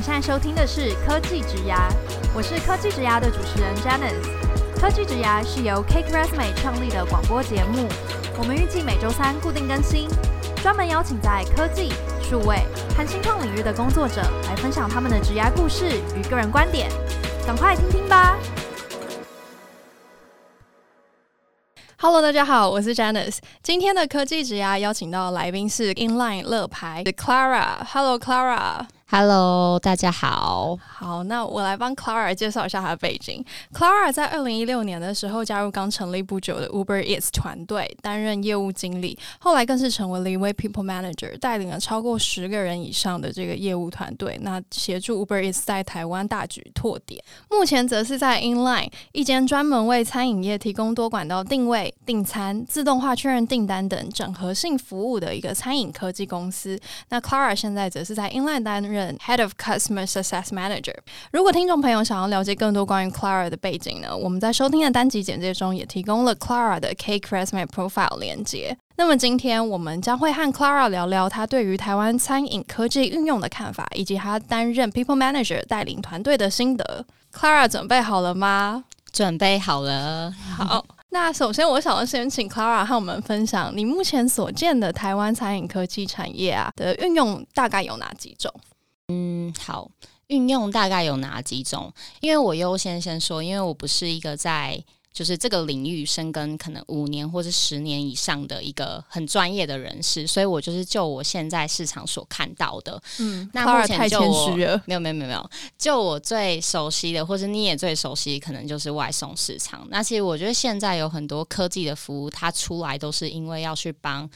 你现在收听的是科技职涯，我是科技职涯的主持人 Janice。科技职涯是由 Cake Resume 创立的广播节目，我们预计每周三固定更新，专门邀请在科技、数位和新创领域的工作者来分享他们的职涯故事与个人观点，赶快听听吧。Hello，大家好，我是 Janice。今天的科技职涯邀请到来宾是 Inline 乐牌的 Clara。Hello，Clara。Hello，大家好。好，那我来帮 Clara 介绍一下她的背景。Clara 在二零一六年的时候加入刚成立不久的 Uber Eats 团队，担任业务经理，后来更是成为了一位 People Manager，带领了超过十个人以上的这个业务团队，那协助 Uber Eats 在台湾大举拓点。目前则是在 Inline 一间专门为餐饮业提供多管道定位、订餐、自动化确认订单等整合性服务的一个餐饮科技公司。那 Clara 现在则是在 Inline 担任。Head of Customer Success Manager。如果听众朋友想要了解更多关于 Clara 的背景呢，我们在收听的单集简介中也提供了 Clara 的 Cake Resume Profile 连接。那么今天我们将会和 Clara 聊聊她对于台湾餐饮科技运用的看法，以及她担任 People Manager 带领团队的心得。Clara 准备好了吗？准备好了。好，那首先我想要先请 Clara 和我们分享你目前所见的台湾餐饮科技产业啊的运用大概有哪几种？嗯，好，运用大概有哪几种？因为我优先先说，因为我不是一个在就是这个领域深耕可能五年或者十年以上的一个很专业的人士，所以我就是就我现在市场所看到的，嗯，那目前就我没有没有没有没有，就我最熟悉的，或者你也最熟悉，可能就是外送市场。那其实我觉得现在有很多科技的服务，它出来都是因为要去帮。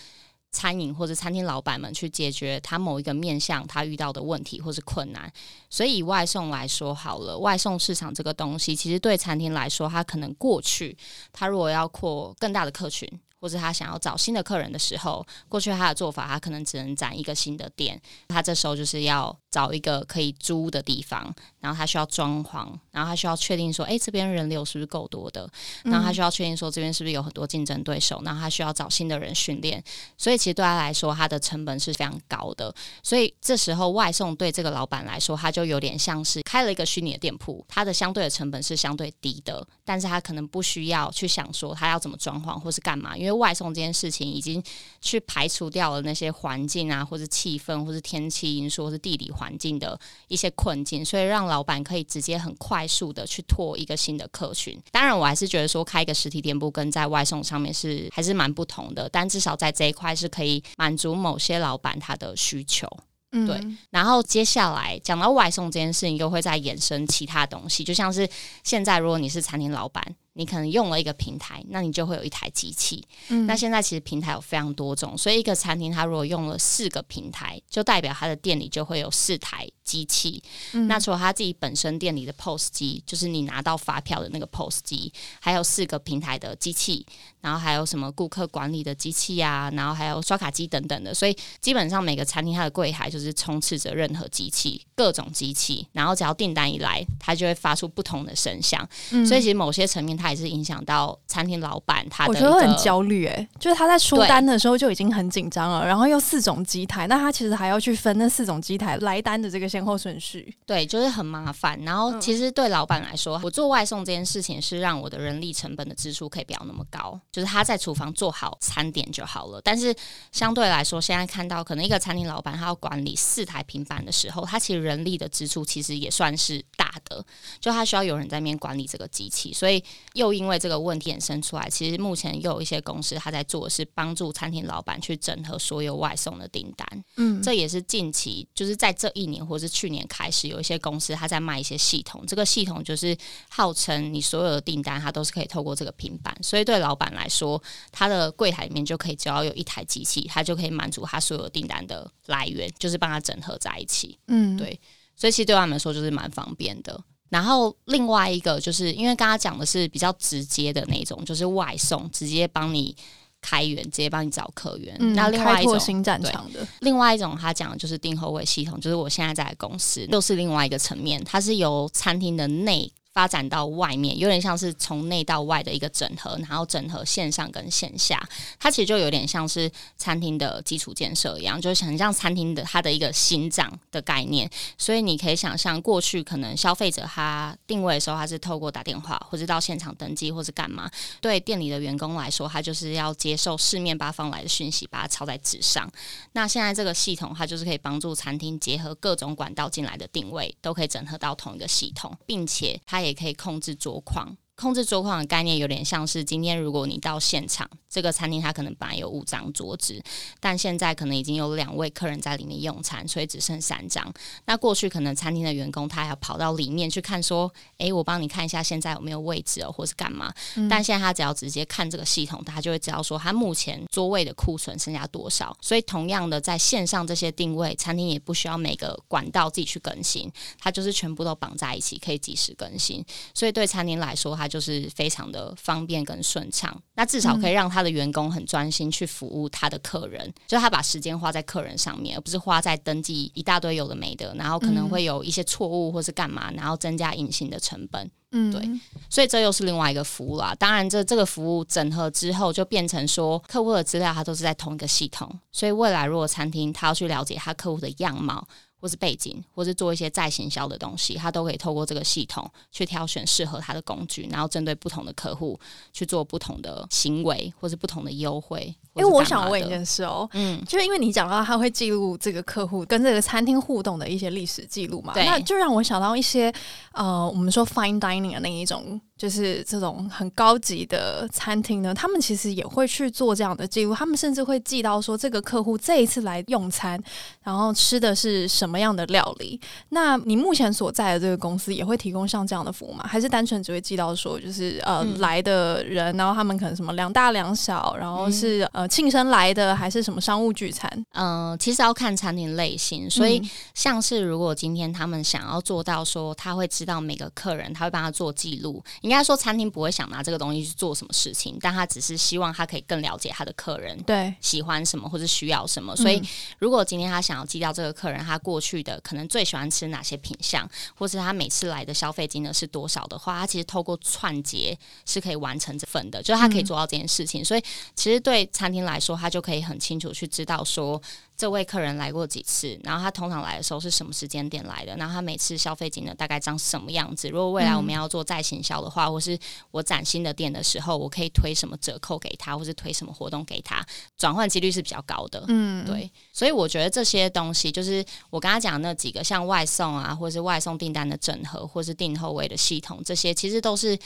餐饮或者餐厅老板们去解决他某一个面向他遇到的问题或是困难，所以以外送来说好了，外送市场这个东西，其实对餐厅来说，它可能过去他如果要扩更大的客群。或者他想要找新的客人的时候，过去他的做法，他可能只能攒一个新的店。他这时候就是要找一个可以租的地方，然后他需要装潢，然后他需要确定说，哎，这边人流是不是够多的？然后他需要确定说，这边是不是有很多竞争对手？然后他需要找新的人训练。所以其实对他来说，他的成本是非常高的。所以这时候外送对这个老板来说，他就有点像是开了一个虚拟的店铺，他的相对的成本是相对低的，但是他可能不需要去想说他要怎么装潢或是干嘛，因为外送这件事情已经去排除掉了那些环境啊，或是气氛，或是天气因素，或是地理环境的一些困境，所以让老板可以直接很快速的去拓一个新的客群。当然，我还是觉得说开一个实体店铺跟在外送上面是还是蛮不同的，但至少在这一块是可以满足某些老板他的需求。嗯，对。然后接下来讲到外送这件事情，又会再衍生其他东西，就像是现在如果你是餐厅老板。你可能用了一个平台，那你就会有一台机器。嗯，那现在其实平台有非常多种，所以一个餐厅它如果用了四个平台，就代表它的店里就会有四台机器。嗯，那除了他自己本身店里的 POS 机，就是你拿到发票的那个 POS 机，还有四个平台的机器，然后还有什么顾客管理的机器啊，然后还有刷卡机等等的。所以基本上每个餐厅它的柜台就是充斥着任何机器，各种机器，然后只要订单一来，它就会发出不同的声响。嗯，所以其实某些层面它。还是影响到餐厅老板，他的我觉得很焦虑哎，就是他在出单的时候就已经很紧张了，然后又四种机台，那他其实还要去分那四种机台来单的这个先后顺序，对，就是很麻烦。然后其实对老板来说，我做外送这件事情是让我的人力成本的支出可以不要那么高，就是他在厨房做好餐点就好了。但是相对来说，现在看到可能一个餐厅老板他要管理四台平板的时候，他其实人力的支出其实也算是大的，就他需要有人在那边管理这个机器，所以。又因为这个问题衍生出来，其实目前又有一些公司他在做的是帮助餐厅老板去整合所有外送的订单。嗯，这也是近期就是在这一年或是去年开始，有一些公司他在卖一些系统。这个系统就是号称你所有的订单，它都是可以透过这个平板，所以对老板来说，他的柜台里面就可以只要有一台机器，他就可以满足他所有订单的来源，就是帮他整合在一起。嗯，对，所以其实对他们来说就是蛮方便的。然后另外一个就是因为刚刚讲的是比较直接的那种，就是外送直接帮你开源，直接帮你找客源。嗯、那另外一种新战场的，另外一种他讲的就是订后位系统，就是我现在在的公司又是另外一个层面，它是由餐厅的内发展到外面，有点像是从内到外的一个整合，然后整合线上跟线下，它其实就有点像是餐厅的基础建设一样，就是很像餐厅的它的一个心脏的概念。所以你可以想象，过去可能消费者他定位的时候，他是透过打电话，或者到现场登记，或是干嘛。对店里的员工来说，他就是要接受四面八方来的讯息，把它抄在纸上。那现在这个系统，它就是可以帮助餐厅结合各种管道进来的定位，都可以整合到同一个系统，并且它也可以控制桌框。控制桌况的概念有点像是今天如果你到现场，这个餐厅它可能本来有五张桌子，但现在可能已经有两位客人在里面用餐，所以只剩三张。那过去可能餐厅的员工他还要跑到里面去看，说：“诶，我帮你看一下现在有没有位置哦，或是干嘛？”嗯、但现在他只要直接看这个系统，他就会知道说他目前桌位的库存剩下多少。所以同样的，在线上这些定位，餐厅也不需要每个管道自己去更新，它就是全部都绑在一起，可以及时更新。所以对餐厅来说，它就是非常的方便跟顺畅，那至少可以让他的员工很专心去服务他的客人，嗯、就他把时间花在客人上面，而不是花在登记一大堆有的没的，然后可能会有一些错误或是干嘛，然后增加隐形的成本。嗯，对，所以这又是另外一个服务啦。当然，这这个服务整合之后，就变成说客户的资料它都是在同一个系统，所以未来如果餐厅他要去了解他客户的样貌。或是背景，或是做一些再行销的东西，他都可以透过这个系统去挑选适合他的工具，然后针对不同的客户去做不同的行为，或是不同的优惠。因为我想问一件事哦，嗯，就是因为你讲到他会记录这个客户跟这个餐厅互动的一些历史记录嘛，那就让我想到一些呃，我们说 fine dining 的那一种。就是这种很高级的餐厅呢，他们其实也会去做这样的记录，他们甚至会记到说这个客户这一次来用餐，然后吃的是什么样的料理。那你目前所在的这个公司也会提供像这样的服务吗？还是单纯只会记到说就是呃、嗯、来的人，然后他们可能什么两大两小，然后是呃庆生来的，还是什么商务聚餐？嗯、呃，其实要看餐厅类型，所以像是如果今天他们想要做到说他会知道每个客人，他会帮他做记录。应该说，餐厅不会想拿这个东西去做什么事情，但他只是希望他可以更了解他的客人，对，喜欢什么或者需要什么。所以，如果今天他想要记掉这个客人他过去的可能最喜欢吃哪些品相，或是他每次来的消费金额是多少的话，他其实透过串接是可以完成这份的，就是他可以做到这件事情。所以，其实对餐厅来说，他就可以很清楚去知道说。这位客人来过几次？然后他通常来的时候是什么时间点来的？然后他每次消费金额大概长什么样子？如果未来我们要做再行销的话，嗯、或是我展新的店的时候，我可以推什么折扣给他，或是推什么活动给他，转换几率是比较高的。嗯，对。所以我觉得这些东西，就是我刚刚讲的那几个，像外送啊，或是外送订单的整合，或是订后位的系统，这些其实都是。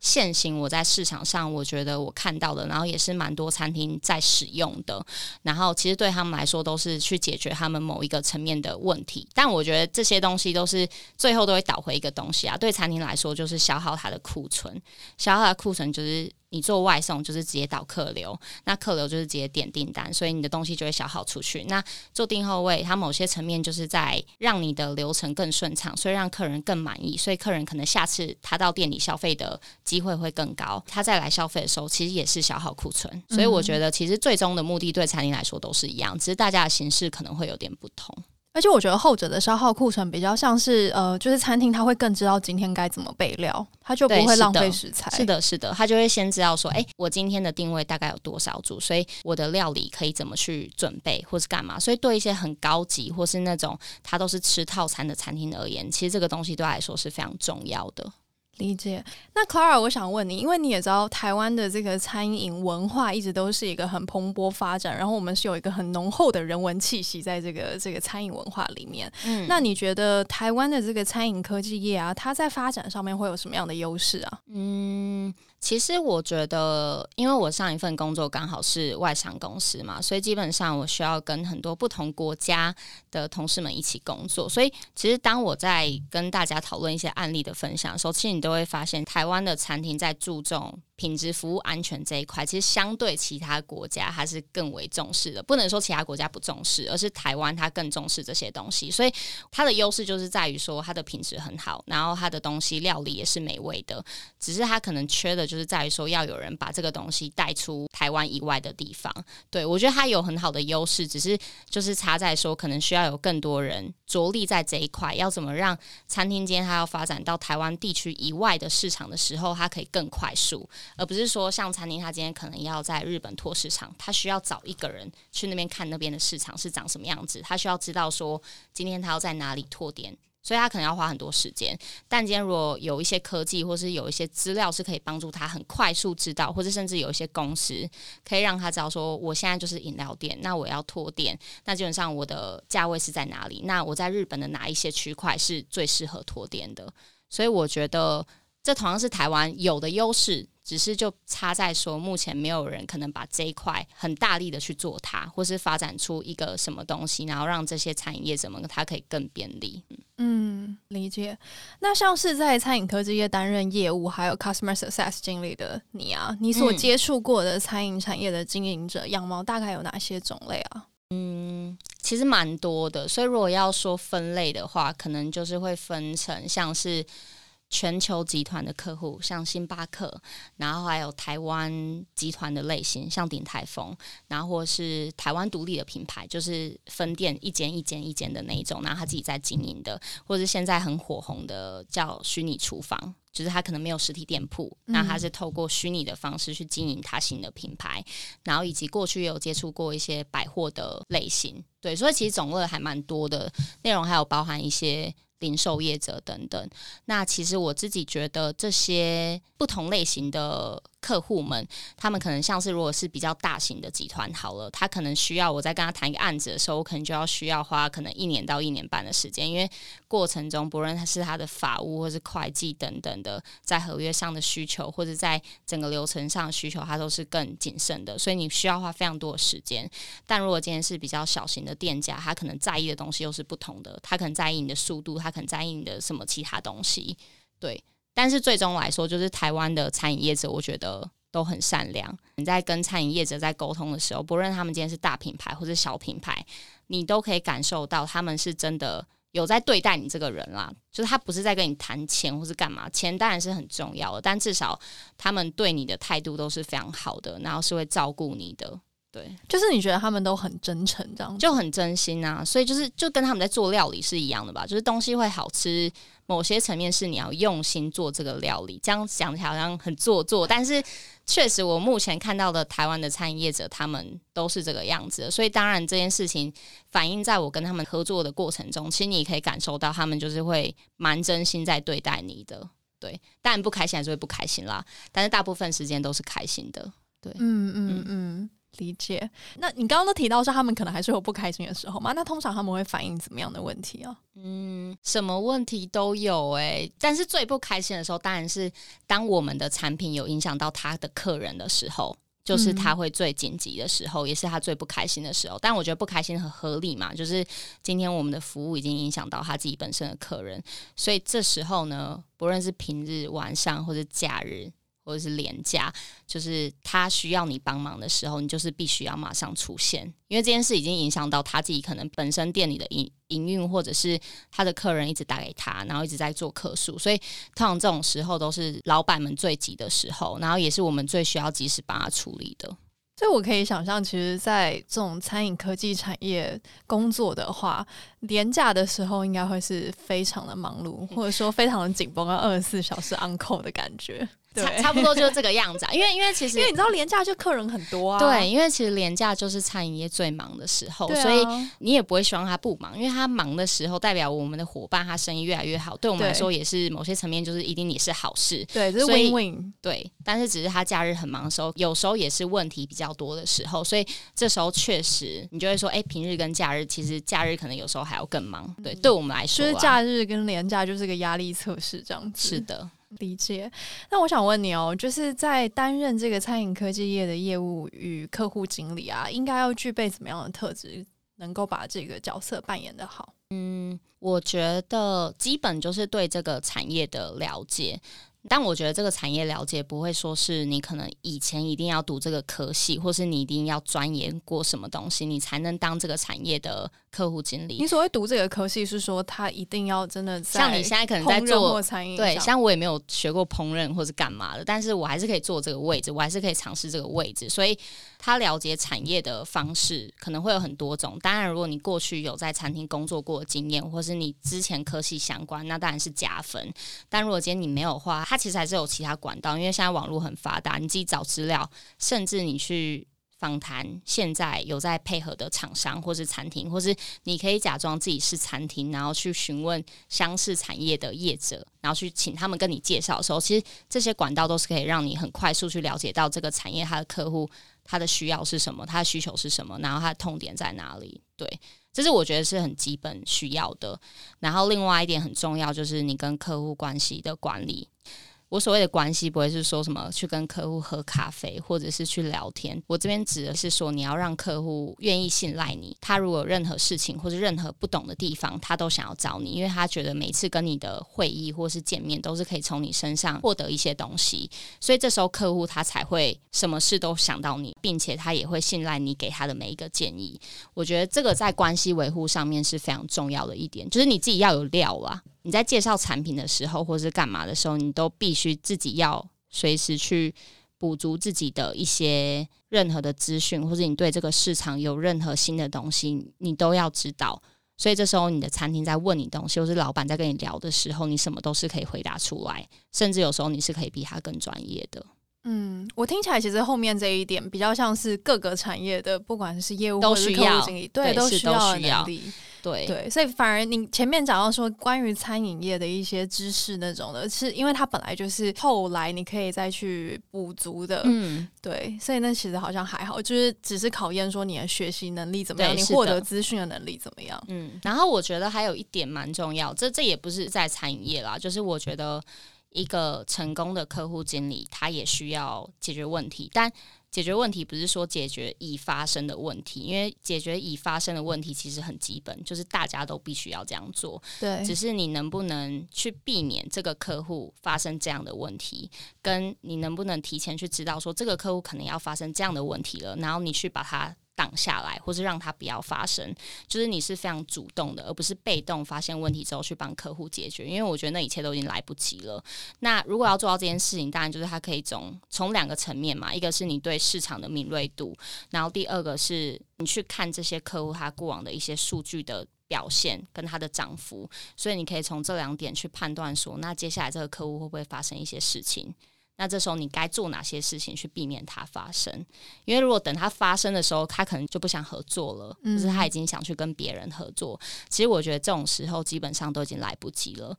现行我在市场上，我觉得我看到的，然后也是蛮多餐厅在使用的。然后其实对他们来说，都是去解决他们某一个层面的问题。但我觉得这些东西都是最后都会倒回一个东西啊。对餐厅来说，就是消耗它的库存，消耗它的库存就是。你做外送就是直接导客流，那客流就是直接点订单，所以你的东西就会消耗出去。那做订后位，它某些层面就是在让你的流程更顺畅，所以让客人更满意，所以客人可能下次他到店里消费的机会会更高。他再来消费的时候，其实也是消耗库存。所以我觉得，其实最终的目的对餐厅来说都是一样，只是大家的形式可能会有点不同。而且我觉得后者的消耗库存比较像是，呃，就是餐厅他会更知道今天该怎么备料，他就不会浪费食材。是的，是的，他就会先知道说，哎，我今天的定位大概有多少组，所以我的料理可以怎么去准备，或是干嘛。所以对一些很高级或是那种他都是吃套餐的餐厅而言，其实这个东西对他来说是非常重要的。理解。那 Clara，我想问你，因为你也知道，台湾的这个餐饮文化一直都是一个很蓬勃发展，然后我们是有一个很浓厚的人文气息在这个这个餐饮文化里面。嗯，那你觉得台湾的这个餐饮科技业啊，它在发展上面会有什么样的优势啊？嗯。其实我觉得，因为我上一份工作刚好是外商公司嘛，所以基本上我需要跟很多不同国家的同事们一起工作。所以，其实当我在跟大家讨论一些案例的分享的时候，其实你都会发现，台湾的餐厅在注重品质服务安全这一块，其实相对其他国家它是更为重视的。不能说其他国家不重视，而是台湾它更重视这些东西。所以它的优势就是在于说它的品质很好，然后它的东西料理也是美味的。只是它可能缺的就是在于说要有人把这个东西带出台湾以外的地方。对，我觉得它有很好的优势，只是就是差在说可能需要有更多人着力在这一块，要怎么让餐厅间它要发展到台湾地区以外的市场的时候，它可以更快速，而不是说像餐厅他今天可能要在日本拓市场，他需要找一个人去那边看那边的市场是长什么样子，他需要知道说今天他要在哪里拓店。所以他可能要花很多时间，但今天如果有一些科技，或是有一些资料是可以帮助他很快速知道，或者甚至有一些公司可以让他知道说，我现在就是饮料店，那我要拓店，那基本上我的价位是在哪里？那我在日本的哪一些区块是最适合拓店的？所以我觉得这同样是台湾有的优势。只是就差在说，目前没有人可能把这一块很大力的去做它，或是发展出一个什么东西，然后让这些餐饮业者们它可以更便利。嗯，理解。那像是在餐饮科技业担任业务还有 customer success 经理的你啊，你所接触过的餐饮产业的经营者样貌大概有哪些种类啊？嗯，其实蛮多的。所以如果要说分类的话，可能就是会分成像是。全球集团的客户，像星巴克，然后还有台湾集团的类型，像鼎泰丰，然后或是台湾独立的品牌，就是分店一间一间一间的那一种，然后他自己在经营的，或者是现在很火红的叫虚拟厨房，就是他可能没有实体店铺，那他是透过虚拟的方式去经营他新的品牌，然后以及过去也有接触过一些百货的类型，对，所以其实种类还蛮多的，内容还有包含一些。零售业者等等，那其实我自己觉得这些不同类型的。客户们，他们可能像是如果是比较大型的集团好了，他可能需要我在跟他谈一个案子的时候，我可能就要需要花可能一年到一年半的时间，因为过程中不论他是他的法务或是会计等等的，在合约上的需求或者在整个流程上需求，他都是更谨慎的，所以你需要花非常多的时间。但如果今天是比较小型的店家，他可能在意的东西又是不同的，他可能在意你的速度，他可能在意你的什么其他东西，对。但是最终来说，就是台湾的餐饮业者，我觉得都很善良。你在跟餐饮业者在沟通的时候，不论他们今天是大品牌或者小品牌，你都可以感受到他们是真的有在对待你这个人啦。就是他不是在跟你谈钱或是干嘛，钱当然是很重要的，但至少他们对你的态度都是非常好的，然后是会照顾你的。对，就是你觉得他们都很真诚，这样就很真心啊，所以就是就跟他们在做料理是一样的吧，就是东西会好吃，某些层面是你要用心做这个料理，这样讲起来好像很做作，但是确实我目前看到的台湾的餐饮业者，他们都是这个样子的，所以当然这件事情反映在我跟他们合作的过程中，其实你可以感受到他们就是会蛮真心在对待你的，对，当然不开心还是会不开心啦，但是大部分时间都是开心的，对，嗯嗯嗯。嗯理解。那你刚刚都提到说他们可能还是有不开心的时候嘛？那通常他们会反映怎么样的问题啊？嗯，什么问题都有哎、欸。但是最不开心的时候，当然是当我们的产品有影响到他的客人的时候，就是他会最紧急的时候，嗯、也是他最不开心的时候。但我觉得不开心很合理嘛，就是今天我们的服务已经影响到他自己本身的客人，所以这时候呢，不论是平日晚上或者假日。或者是廉价，就是他需要你帮忙的时候，你就是必须要马上出现，因为这件事已经影响到他自己可能本身店里的营营运，或者是他的客人一直打给他，然后一直在做客诉，所以通常这种时候都是老板们最急的时候，然后也是我们最需要及时帮他处理的。所以我可以想象，其实，在这种餐饮科技产业工作的话，廉价的时候应该会是非常的忙碌，或者说非常的紧绷，要二十四小时 on call 的感觉。差差不多就是这个样子啊，因为因为其实因为你知道廉价就客人很多啊，对，因为其实廉价就是餐饮业最忙的时候，啊、所以你也不会希望他不忙，因为他忙的时候代表我们的伙伴他生意越来越好，对我们来说也是某些层面就是一定也是好事，对，这是 win win，对，但是只是他假日很忙的时候，有时候也是问题比较多的时候，所以这时候确实你就会说，哎、欸，平日跟假日其实假日可能有时候还要更忙，对，对我们来说、啊，就是假日跟廉价就是个压力测试这样子，是的。理解。那我想问你哦，就是在担任这个餐饮科技业的业务与客户经理啊，应该要具备怎么样的特质，能够把这个角色扮演的好？嗯，我觉得基本就是对这个产业的了解。但我觉得这个产业了解不会说是你可能以前一定要读这个科系，或是你一定要钻研过什么东西，你才能当这个产业的客户经理。你所谓读这个科系，是说他一定要真的像你现在可能在做餐饮，对，像我也没有学过烹饪或是干嘛的，但是我还是可以做这个位置，我还是可以尝试这个位置。所以他了解产业的方式可能会有很多种。当然，如果你过去有在餐厅工作过的经验，或是你之前科系相关，那当然是加分。但如果今天你没有的话，他其实还是有其他管道，因为现在网络很发达，你自己找资料，甚至你去访谈现在有在配合的厂商或是餐厅，或是你可以假装自己是餐厅，然后去询问相似产业的业者，然后去请他们跟你介绍的时候，其实这些管道都是可以让你很快速去了解到这个产业它的客户他的需要是什么，他的需求是什么，然后他的痛点在哪里。对，这是我觉得是很基本需要的。然后另外一点很重要，就是你跟客户关系的管理。我所谓的关系，不会是说什么去跟客户喝咖啡，或者是去聊天。我这边指的是说，你要让客户愿意信赖你。他如果有任何事情或者任何不懂的地方，他都想要找你，因为他觉得每次跟你的会议或是见面，都是可以从你身上获得一些东西。所以这时候客户他才会什么事都想到你，并且他也会信赖你给他的每一个建议。我觉得这个在关系维护上面是非常重要的一点，就是你自己要有料啦。你在介绍产品的时候，或是干嘛的时候，你都必须自己要随时去补足自己的一些任何的资讯，或者你对这个市场有任何新的东西，你都要知道。所以这时候，你的餐厅在问你东西，或是老板在跟你聊的时候，你什么都是可以回答出来，甚至有时候你是可以比他更专业的。嗯，我听起来其实后面这一点比较像是各个产业的，不管是业务或是客户经理，对，都需要能力。对对，所以反而你前面讲到说关于餐饮业的一些知识那种的，是因为它本来就是后来你可以再去补足的。嗯，对，所以那其实好像还好，就是只是考验说你的学习能力怎么样，你获得资讯的能力怎么样。嗯，然后我觉得还有一点蛮重要，这这也不是在餐饮业啦，就是我觉得。一个成功的客户经理，他也需要解决问题，但解决问题不是说解决已发生的问题，因为解决已发生的问题其实很基本，就是大家都必须要这样做。对，只是你能不能去避免这个客户发生这样的问题，跟你能不能提前去知道说这个客户可能要发生这样的问题了，然后你去把它。挡下来，或是让它不要发生，就是你是非常主动的，而不是被动发现问题之后去帮客户解决。因为我觉得那一切都已经来不及了。那如果要做到这件事情，当然就是它可以从从两个层面嘛，一个是你对市场的敏锐度，然后第二个是你去看这些客户他过往的一些数据的表现跟它的涨幅，所以你可以从这两点去判断说，那接下来这个客户会不会发生一些事情。那这时候你该做哪些事情去避免它发生？因为如果等它发生的时候，他可能就不想合作了，嗯，就是他已经想去跟别人合作。其实我觉得这种时候基本上都已经来不及了。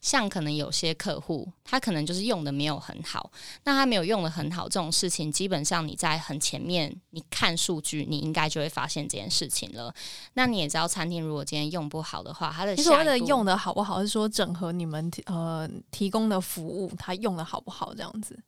像可能有些客户，他可能就是用的没有很好，那他没有用的很好，这种事情基本上你在很前面你看数据，你应该就会发现这件事情了。那你也知道，餐厅如果今天用不好的话，它的所谓的用的好不好，是说整合你们呃提供的服务，它用的好不好这样子。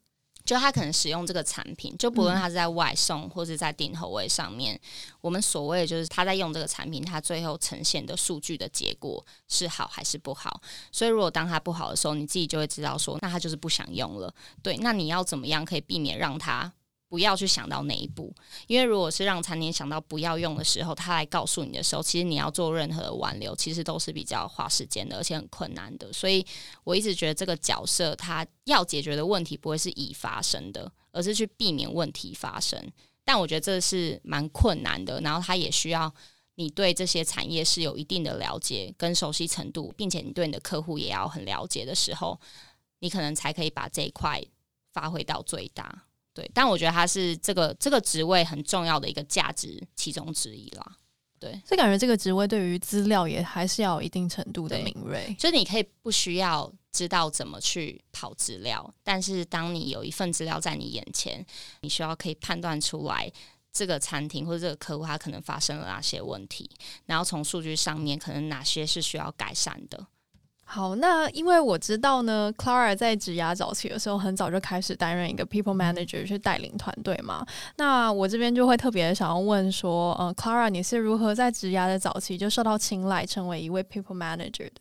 就他可能使用这个产品，就不论他是在外送或是在订后位上面，嗯，我们所谓的就是他在用这个产品，他最后呈现的数据的结果是好还是不好。所以如果当他不好的时候，你自己就会知道说，那他就是不想用了。对，那你要怎么样可以避免让他？不要去想到那一步，因为如果是让餐厅想到不要用的时候，他来告诉你的时候，其实你要做任何的挽留，其实都是比较花时间的，而且很困难的。所以我一直觉得这个角色他要解决的问题不会是已发生的，而是去避免问题发生。但我觉得这是蛮困难的，然后他也需要你对这些产业是有一定的了解跟熟悉程度，并且你对你的客户也要很了解的时候，你可能才可以把这一块发挥到最大。对，但我觉得他是这个这个职位很重要的一个价值其中之一啦。对，所以感觉这个职位对于资料也还是要有一定程度的敏锐。就是你可以不需要知道怎么去跑资料，但是当你有一份资料在你眼前，你需要可以判断出来这个餐厅或者这个客户他可能发生了哪些问题，然后从数据上面可能哪些是需要改善的。好，那因为我知道呢，Clara 在职涯早期的时候，很早就开始担任一个 People Manager 去带领团队嘛。那我这边就会特别想要问说，呃，Clara，你是如何在职涯的早期就受到青睐，成为一位 People Manager 的？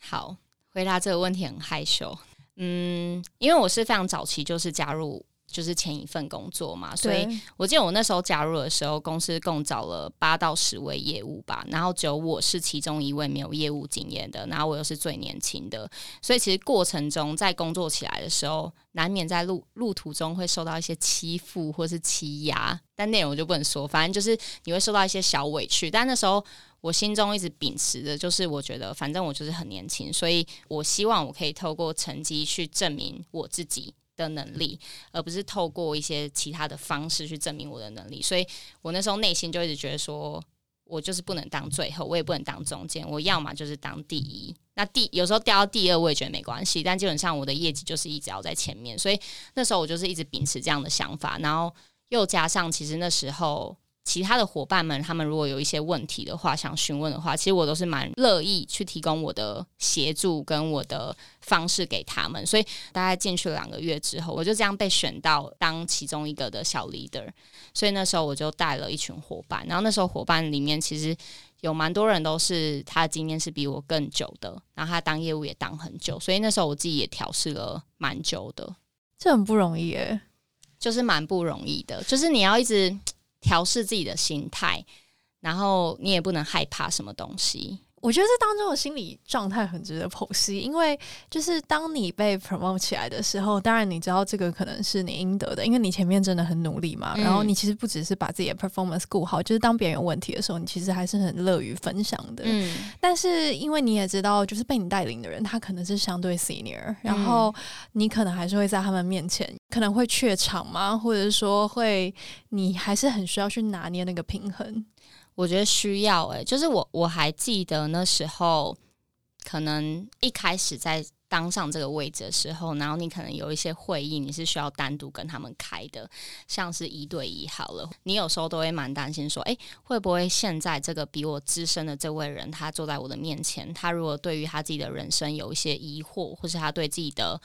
好，回答这个问题很害羞。嗯，因为我是非常早期就是加入。就是前一份工作嘛，所以我记得我那时候加入的时候，公司共找了八到十位业务吧，然后只有我是其中一位没有业务经验的，然后我又是最年轻的，所以其实过程中在工作起来的时候，难免在路路途中会受到一些欺负或是欺压，但内容我就不能说，反正就是你会受到一些小委屈，但那时候我心中一直秉持的就是，我觉得反正我就是很年轻，所以我希望我可以透过成绩去证明我自己。的能力，而不是透过一些其他的方式去证明我的能力，所以我那时候内心就一直觉得说，我就是不能当最后，我也不能当中间，我要么就是当第一。那第有时候掉到第二，我也觉得没关系，但基本上我的业绩就是一直要在前面，所以那时候我就是一直秉持这样的想法，然后又加上其实那时候。其他的伙伴们，他们如果有一些问题的话，想询问的话，其实我都是蛮乐意去提供我的协助跟我的方式给他们。所以大概进去了两个月之后，我就这样被选到当其中一个的小 leader。所以那时候我就带了一群伙伴，然后那时候伙伴里面其实有蛮多人都是他的经验是比我更久的，然后他当业务也当很久，所以那时候我自己也调试了蛮久的。这很不容易诶，就是蛮不容易的，就是你要一直。调试自己的心态，然后你也不能害怕什么东西。我觉得这当中的心理状态很值得剖析，因为就是当你被 promote 起来的时候，当然你知道这个可能是你应得的，因为你前面真的很努力嘛。嗯、然后你其实不只是把自己的 performance 顾好，就是当别人有问题的时候，你其实还是很乐于分享的。嗯。但是因为你也知道，就是被你带领的人，他可能是相对 senior，然后你可能还是会在他们面前可能会怯场嘛，或者是说会，你还是很需要去拿捏那个平衡。我觉得需要诶、就是我我还记得那时候，可能一开始在当上这个位置的时候，然后你可能有一些会议，你是需要单独跟他们开的，像是一对一好了，你有时候都会蛮担心说，诶，会不会现在这个比我资深的这位人，他坐在我的面前，他如果对于他自己的人生有一些疑惑，或是他对自己的。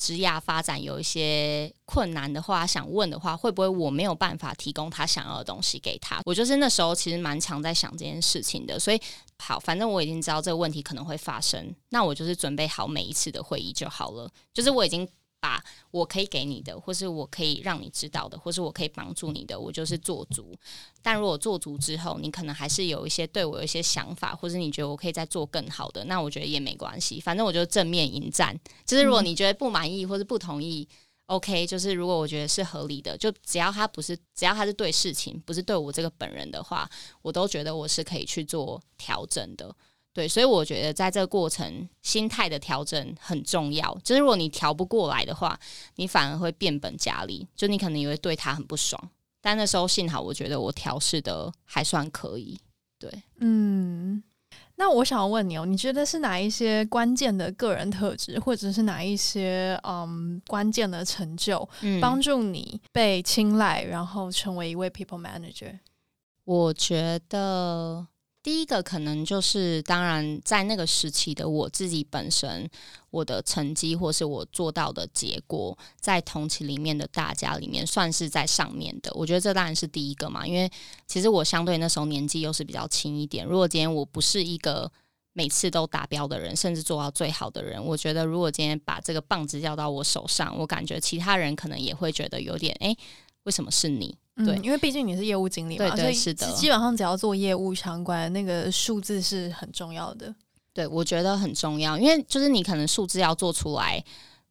职涯发展有一些困难的话，想问的话，会不会我没有办法提供他想要的东西给他？我就是那时候其实蛮常在想这件事情的，所以好，反正我已经知道这个问题可能会发生，那我就是准备好每一次的会议就好了，就是我已经。把我可以给你的，或是我可以让你知道的，或是我可以帮助你的，我就是做足。但如果做足之后，你可能还是有一些对我有一些想法，或是你觉得我可以再做更好的，那我觉得也没关系。反正我就正面迎战。就是如果你觉得不满意或是不同意，嗯，OK，就是如果我觉得是合理的，就只要他不是，只要他是对事情，不是对我这个本人的话，我都觉得我是可以去做调整的。对，所以我觉得在这个过程，心态的调整很重要。就是如果你调不过来的话，你反而会变本加厉，就你可能也会对他很不爽。但那时候幸好，我觉得我调试的还算可以。对，嗯，那我想要问你哦，你觉得是哪一些关键的个人特质，或者是哪一些嗯关键的成就，帮助你被青睐，然后成为一位 people manager？我觉得。第一个可能就是，当然在那个时期的我自己本身，我的成绩或是我做到的结果，在同期里面的大家里面算是在上面的。我觉得这当然是第一个嘛，因为其实我相对那时候年纪又是比较轻一点。如果今天我不是一个每次都达标的人，甚至做到最好的人，我觉得如果今天把这个棒子交到我手上，我感觉其他人可能也会觉得有点，诶，为什么是你？对，因为毕竟你是业务经理嘛，对对是的，所以基本上只要做业务相关，那个数字是很重要的。对，我觉得很重要，因为就是你可能数字要做出来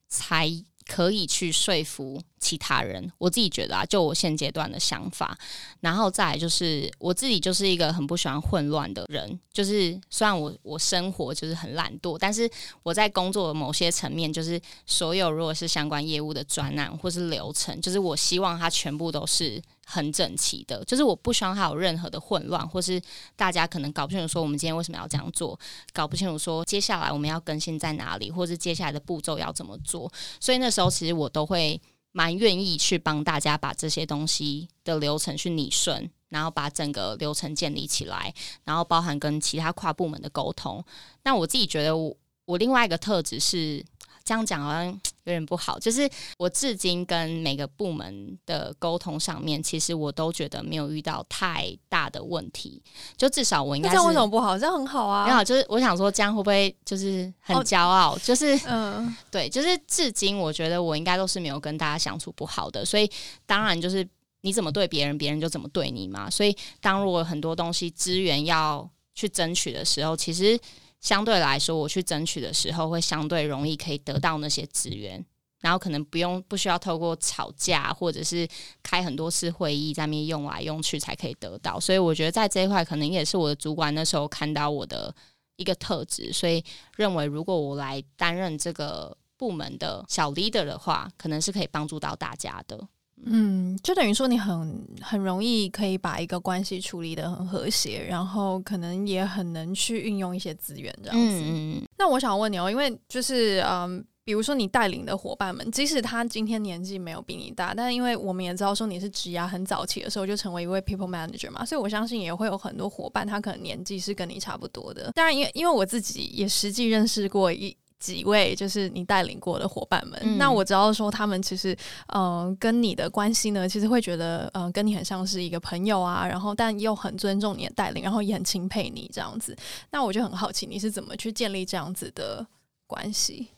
才。可以去说服其他人，我自己觉得啊，就我现阶段的想法，然后再就是我自己就是一个很不喜欢混乱的人，就是虽然我我生活就是很懒惰，但是我在工作的某些层面，就是所有如果是相关业务的专案或是流程，就是我希望它全部都是。很整齐的，就是我不希望它有任何的混乱，或是大家可能搞不清楚说我们今天为什么要这样做，搞不清楚说接下来我们要更新在哪里，或是接下来的步骤要怎么做。所以那时候其实我都会蛮愿意去帮大家把这些东西的流程去理顺，然后把整个流程建立起来，然后包含跟其他跨部门的沟通。那我自己觉得我我另外一个特质是这样讲好像。有点不好，就是我至今跟每个部门的沟通上面，其实我都觉得没有遇到太大的问题。就至少我应该这样为什么不好？这样很好啊。没有，就是我想说这样会不会就是很骄傲？哦、就是嗯，对，就是至今我觉得我应该都是没有跟大家相处不好的。所以当然就是你怎么对别人，别人就怎么对你嘛。所以当如果很多东西资源要去争取的时候，其实。相对来说，我去争取的时候会相对容易，可以得到那些资源，然后可能不用不需要透过吵架或者是开很多次会议在那边用来用去才可以得到。所以我觉得在这一块，可能也是我的主管那时候看到我的一个特质，所以认为如果我来担任这个部门的小 leader 的话，可能是可以帮助到大家的。嗯，就等于说你很很容易可以把一个关系处理的很和谐，然后可能也很能去运用一些资源这样子。嗯，那我想问你哦，因为就是嗯，比如说你带领的伙伴们，即使他今天年纪没有比你大，但是因为我们也知道说你是职涯很早期的时候就成为一位 people manager 嘛，所以我相信也会有很多伙伴他可能年纪是跟你差不多的。当然，因为因为我自己也实际认识过一。几位就是你带领过的伙伴们，嗯、那我知道说他们其实，嗯、呃，跟你的关系呢，其实会觉得，嗯、呃，跟你很像是一个朋友啊，然后但又很尊重你的带领，然后也很钦佩你这样子。那我就很好奇，你是怎么去建立这样子的关系？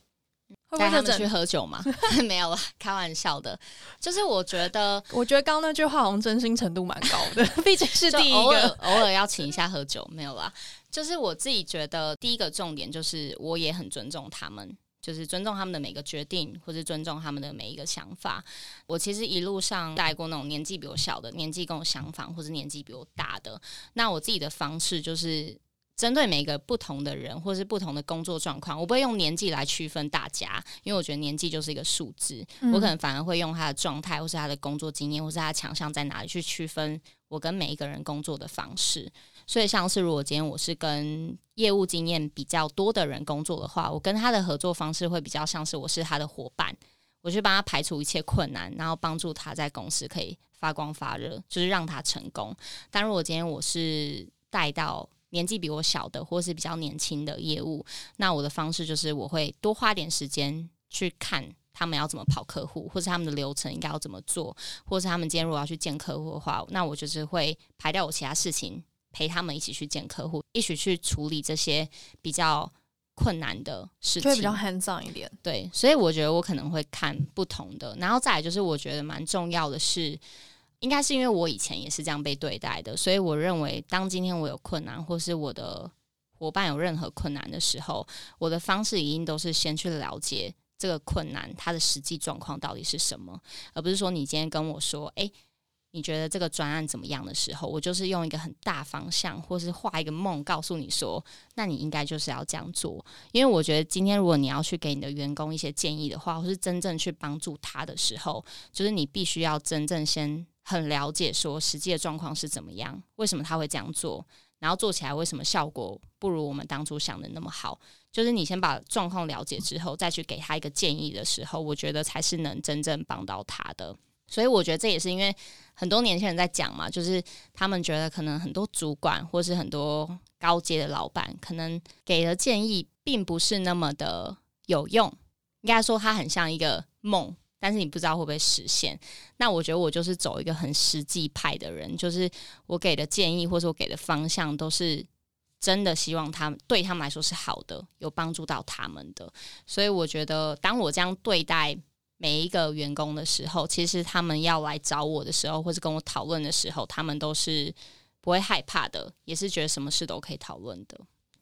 带他们去喝酒吗？没有啦，开玩笑的。就是我觉得，我觉得刚刚那句话好像真心程度蛮高的，毕竟是第一个，偶尔偶尔要请一下喝酒，没有啦。就是我自己觉得，第一个重点就是，我也很尊重他们，就是尊重他们的每个决定，或是尊重他们的每一个想法。我其实一路上带过那种年纪比我小的，年纪跟我相仿，或是年纪比我大的。那我自己的方式就是，针对每个不同的人，或是不同的工作状况，我不会用年纪来区分大家，因为我觉得年纪就是一个数字。嗯、我可能反而会用他的状态，或是他的工作经验，或是他的强项在哪里去区分我跟每一个人工作的方式。所以，像是如果今天我是跟业务经验比较多的人工作的话，我跟他的合作方式会比较像是我是他的伙伴，我去帮他排除一切困难，然后帮助他在公司可以发光发热，就是让他成功。但如果今天我是带到年纪比我小的，或是比较年轻的业务，那我的方式就是我会多花点时间去看他们要怎么跑客户，或是他们的流程应该要怎么做，或是他们今天如果要去见客户的话，那我就是会排掉我其他事情。陪他们一起去见客户，一起去处理这些比较困难的事情，就会比较 hands on 一点。对，所以我觉得我可能会看不同的，然后再来就是我觉得蛮重要的是，应该是因为我以前也是这样被对待的，所以我认为当今天我有困难，或是我的伙伴有任何困难的时候，我的方式一定都是先去了解这个困难它的实际状况到底是什么，而不是说你今天跟我说，诶。你觉得这个专案怎么样的时候，我就是用一个很大方向，或是画一个梦，告诉你说，那你应该就是要这样做。因为我觉得今天如果你要去给你的员工一些建议的话，或是真正去帮助他的时候，就是你必须要真正先很了解说实际的状况是怎么样，为什么他会这样做，然后做起来为什么效果不如我们当初想的那么好。就是你先把状况了解之后，再去给他一个建议的时候，我觉得才是能真正帮到他的。所以我觉得这也是因为很多年轻人在讲嘛，就是他们觉得可能很多主管或是很多高阶的老板，可能给的建议并不是那么的有用。应该说它很像一个梦，但是你不知道会不会实现。那我觉得我就是走一个很实际派的人，就是我给的建议或者我给的方向都是真的希望他们对他们来说是好的，有帮助到他们的。所以我觉得当我这样对待。每一个员工的时候，其实他们要来找我的时候，或者跟我讨论的时候，他们都是不会害怕的，也是觉得什么事都可以讨论的。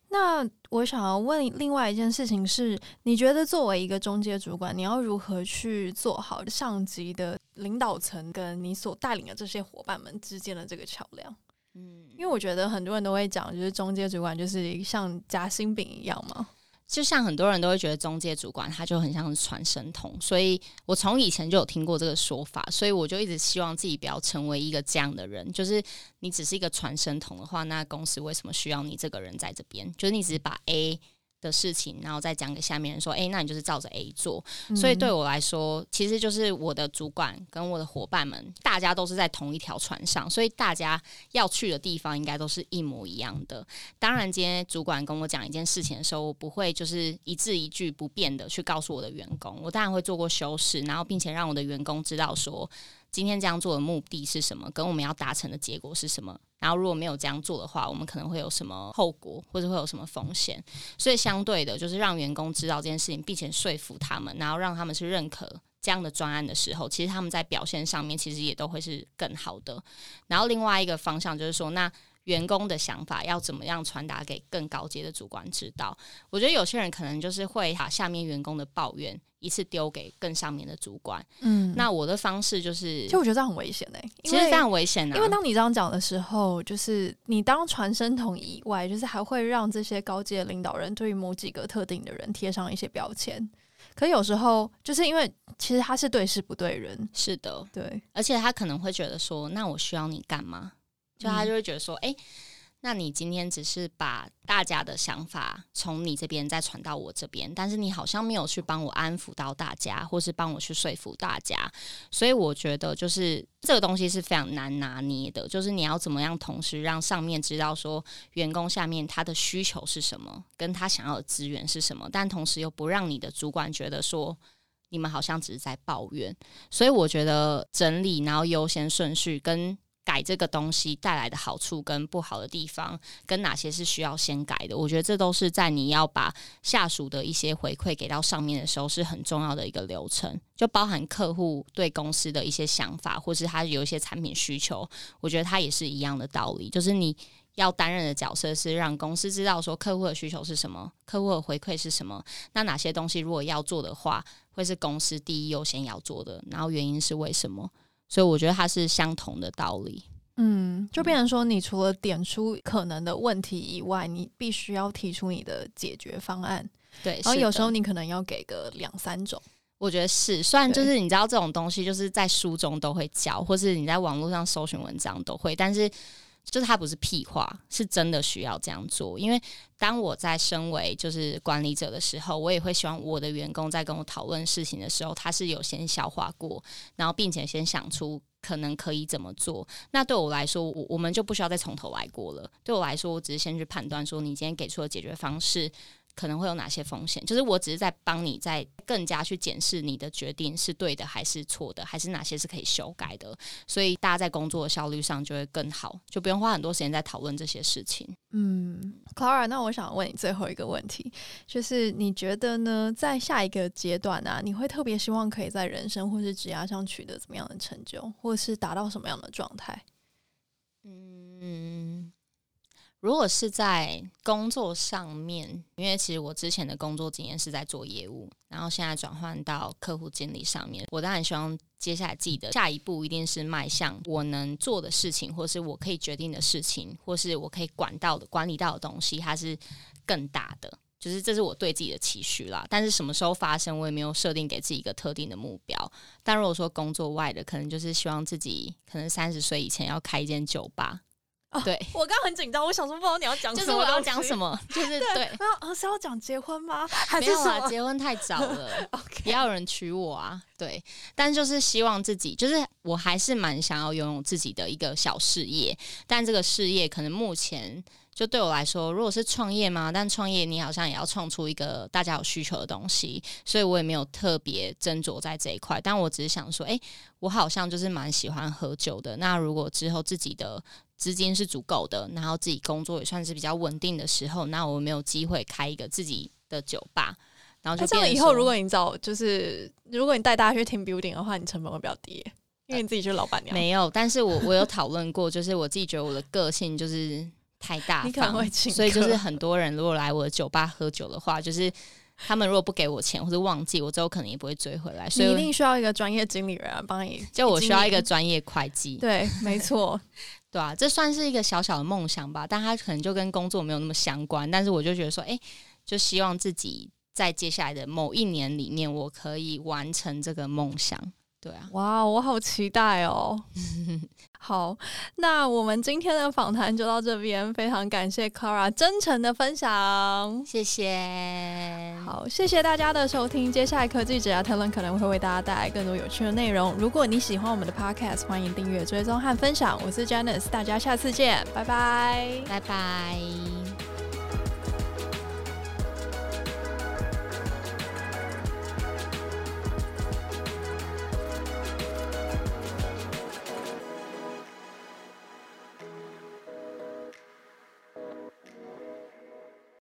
那我想要问另外一件事情是，你觉得作为一个中介主管，你要如何去做好上级的领导层跟你所带领的这些伙伴们之间的这个桥梁？嗯，因为我觉得很多人都会讲，就是中介主管就是像夹心饼一样嘛。就像很多人都会觉得中介主管他就很像是传声筒，所以我从以前就有听过这个说法，所以我就一直希望自己不要成为一个这样的人。就是你只是一个传声筒的话，那公司为什么需要你这个人在这边？就是你只是把 A 的事情，然后再讲给下面人说，哎，那你就是照着 A 做。所以对我来说，其实就是我的主管跟我的伙伴们，大家都是在同一条船上，所以大家要去的地方应该都是一模一样的。当然，今天主管跟我讲一件事情的时候，我不会就是一字一句不变的去告诉我的员工，我当然会做过修饰，然后并且让我的员工知道说，今天这样做的目的是什么，跟我们要达成的结果是什么。然后如果没有这样做的话，我们可能会有什么后果，或者会有什么风险。所以相对的，就是让员工知道这件事情，并且说服他们，然后让他们是认可这样的专案的时候，其实他们在表现上面其实也都会是更好的。然后另外一个方向就是说，那。员工的想法要怎么样传达给更高阶的主管知道？我觉得有些人可能就是会把下面员工的抱怨一次丢给更上面的主管。嗯，那我的方式就是，其实我觉得这样很危险诶、欸，其实非常危险啊。因为当你这样讲的时候，就是你当传声筒以外，就是还会让这些高阶领导人对于某几个特定的人贴上一些标签。可有时候就是因为其实他是对事不对人，是的，对，而且他可能会觉得说，那我需要你干嘛？就他就会觉得说，哎、欸，那你今天只是把大家的想法从你这边再传到我这边，但是你好像没有去帮我安抚到大家，或是帮我去说服大家。所以我觉得，就是这个东西是非常难拿捏的，就是你要怎么样同时让上面知道说员工下面他的需求是什么，跟他想要的资源是什么，但同时又不让你的主管觉得说你们好像只是在抱怨。所以我觉得整理，然后优先顺序跟。改这个东西带来的好处跟不好的地方，跟哪些是需要先改的，我觉得这都是在你要把下属的一些回馈给到上面的时候是很重要的一个流程，就包含客户对公司的一些想法，或是他有一些产品需求，我觉得他也是一样的道理，就是你要担任的角色是让公司知道说客户的需求是什么，客户的回馈是什么，那哪些东西如果要做的话，会是公司第一优先要做的，然后原因是为什么？所以我觉得它是相同的道理，嗯，就变成说，你除了点出可能的问题以外，你必须要提出你的解决方案，对。然后有时候你可能要给个两三种，我觉得是。虽然就是你知道这种东西就是在书中都会教，或是你在网络上搜寻文章都会，但是。就是它不是屁话，是真的需要这样做。因为当我在身为就是管理者的时候，我也会希望我的员工在跟我讨论事情的时候，他是有先消化过，然后并且先想出可能可以怎么做。那对我来说，我我们就不需要再从头来过了。对我来说，我只是先去判断说，你今天给出的解决方式。可能会有哪些风险？就是我只是在帮你，在更加去检视你的决定是对的还是错的，还是哪些是可以修改的。所以大家在工作的效率上就会更好，就不用花很多时间在讨论这些事情。嗯，Clara，那我想问你最后一个问题，就是你觉得呢？在下一个阶段啊，你会特别希望可以在人生或是职业上取得怎么样的成就，或是达到什么样的状态？嗯。如果是在工作上面，因为其实我之前的工作经验是在做业务，然后现在转换到客户经理上面，我当然希望接下来记得下一步一定是迈向我能做的事情，或是我可以决定的事情，或是我可以管到的、管理到的东西，它是更大的，就是这是我对自己的期许啦。但是什么时候发生，我也没有设定给自己一个特定的目标。但如果说工作外的，可能就是希望自己可能三十岁以前要开一间酒吧。哦、对，我刚刚很紧张，我想说不知道你要讲什么，就是我要讲什么，就是对，对啊，是要讲结婚吗？还是没有啊，结婚太早了，也要有人娶我啊。对，但就是希望自己，就是我还是蛮想要拥有自己的一个小事业，但这个事业可能目前就对我来说，如果是创业嘛，但创业你好像也要创出一个大家有需求的东西，所以我也没有特别斟酌在这一块。但我只是想说，哎，我好像就是蛮喜欢喝酒的。那如果之后自己的资金是足够的，然后自己工作也算是比较稳定的时候，那我没有机会开一个自己的酒吧，然后就这样以后，如果你找就是如果你带大家去 team building 的话，你成本会比较低，因为你自己就是老板娘。没有，但是我我有讨论过，就是我自己觉得我的个性就是太大方，所以就是很多人如果来我的酒吧喝酒的话，就是他们如果不给我钱或者忘记，我之后可能也不会追回来。所以你一定需要一个专业经理人啊，帮你。就我需要一个专业会计。对，没错。对啊，这算是一个小小的梦想吧，但他可能就跟工作没有那么相关。但是我就觉得说，哎，就希望自己在接下来的某一年里面，我可以完成这个梦想。对啊，哇，我好期待哦。好，那我们今天的访谈就到这边，非常感谢 Clara 真诚的分享，谢谢。好，谢谢大家的收听。接下来科技职涯讨论可能会为大家带来更多有趣的内容。如果你喜欢我们的 Podcast，欢迎订阅、追踪和分享。我是 Janice，大家下次见，拜拜，拜拜。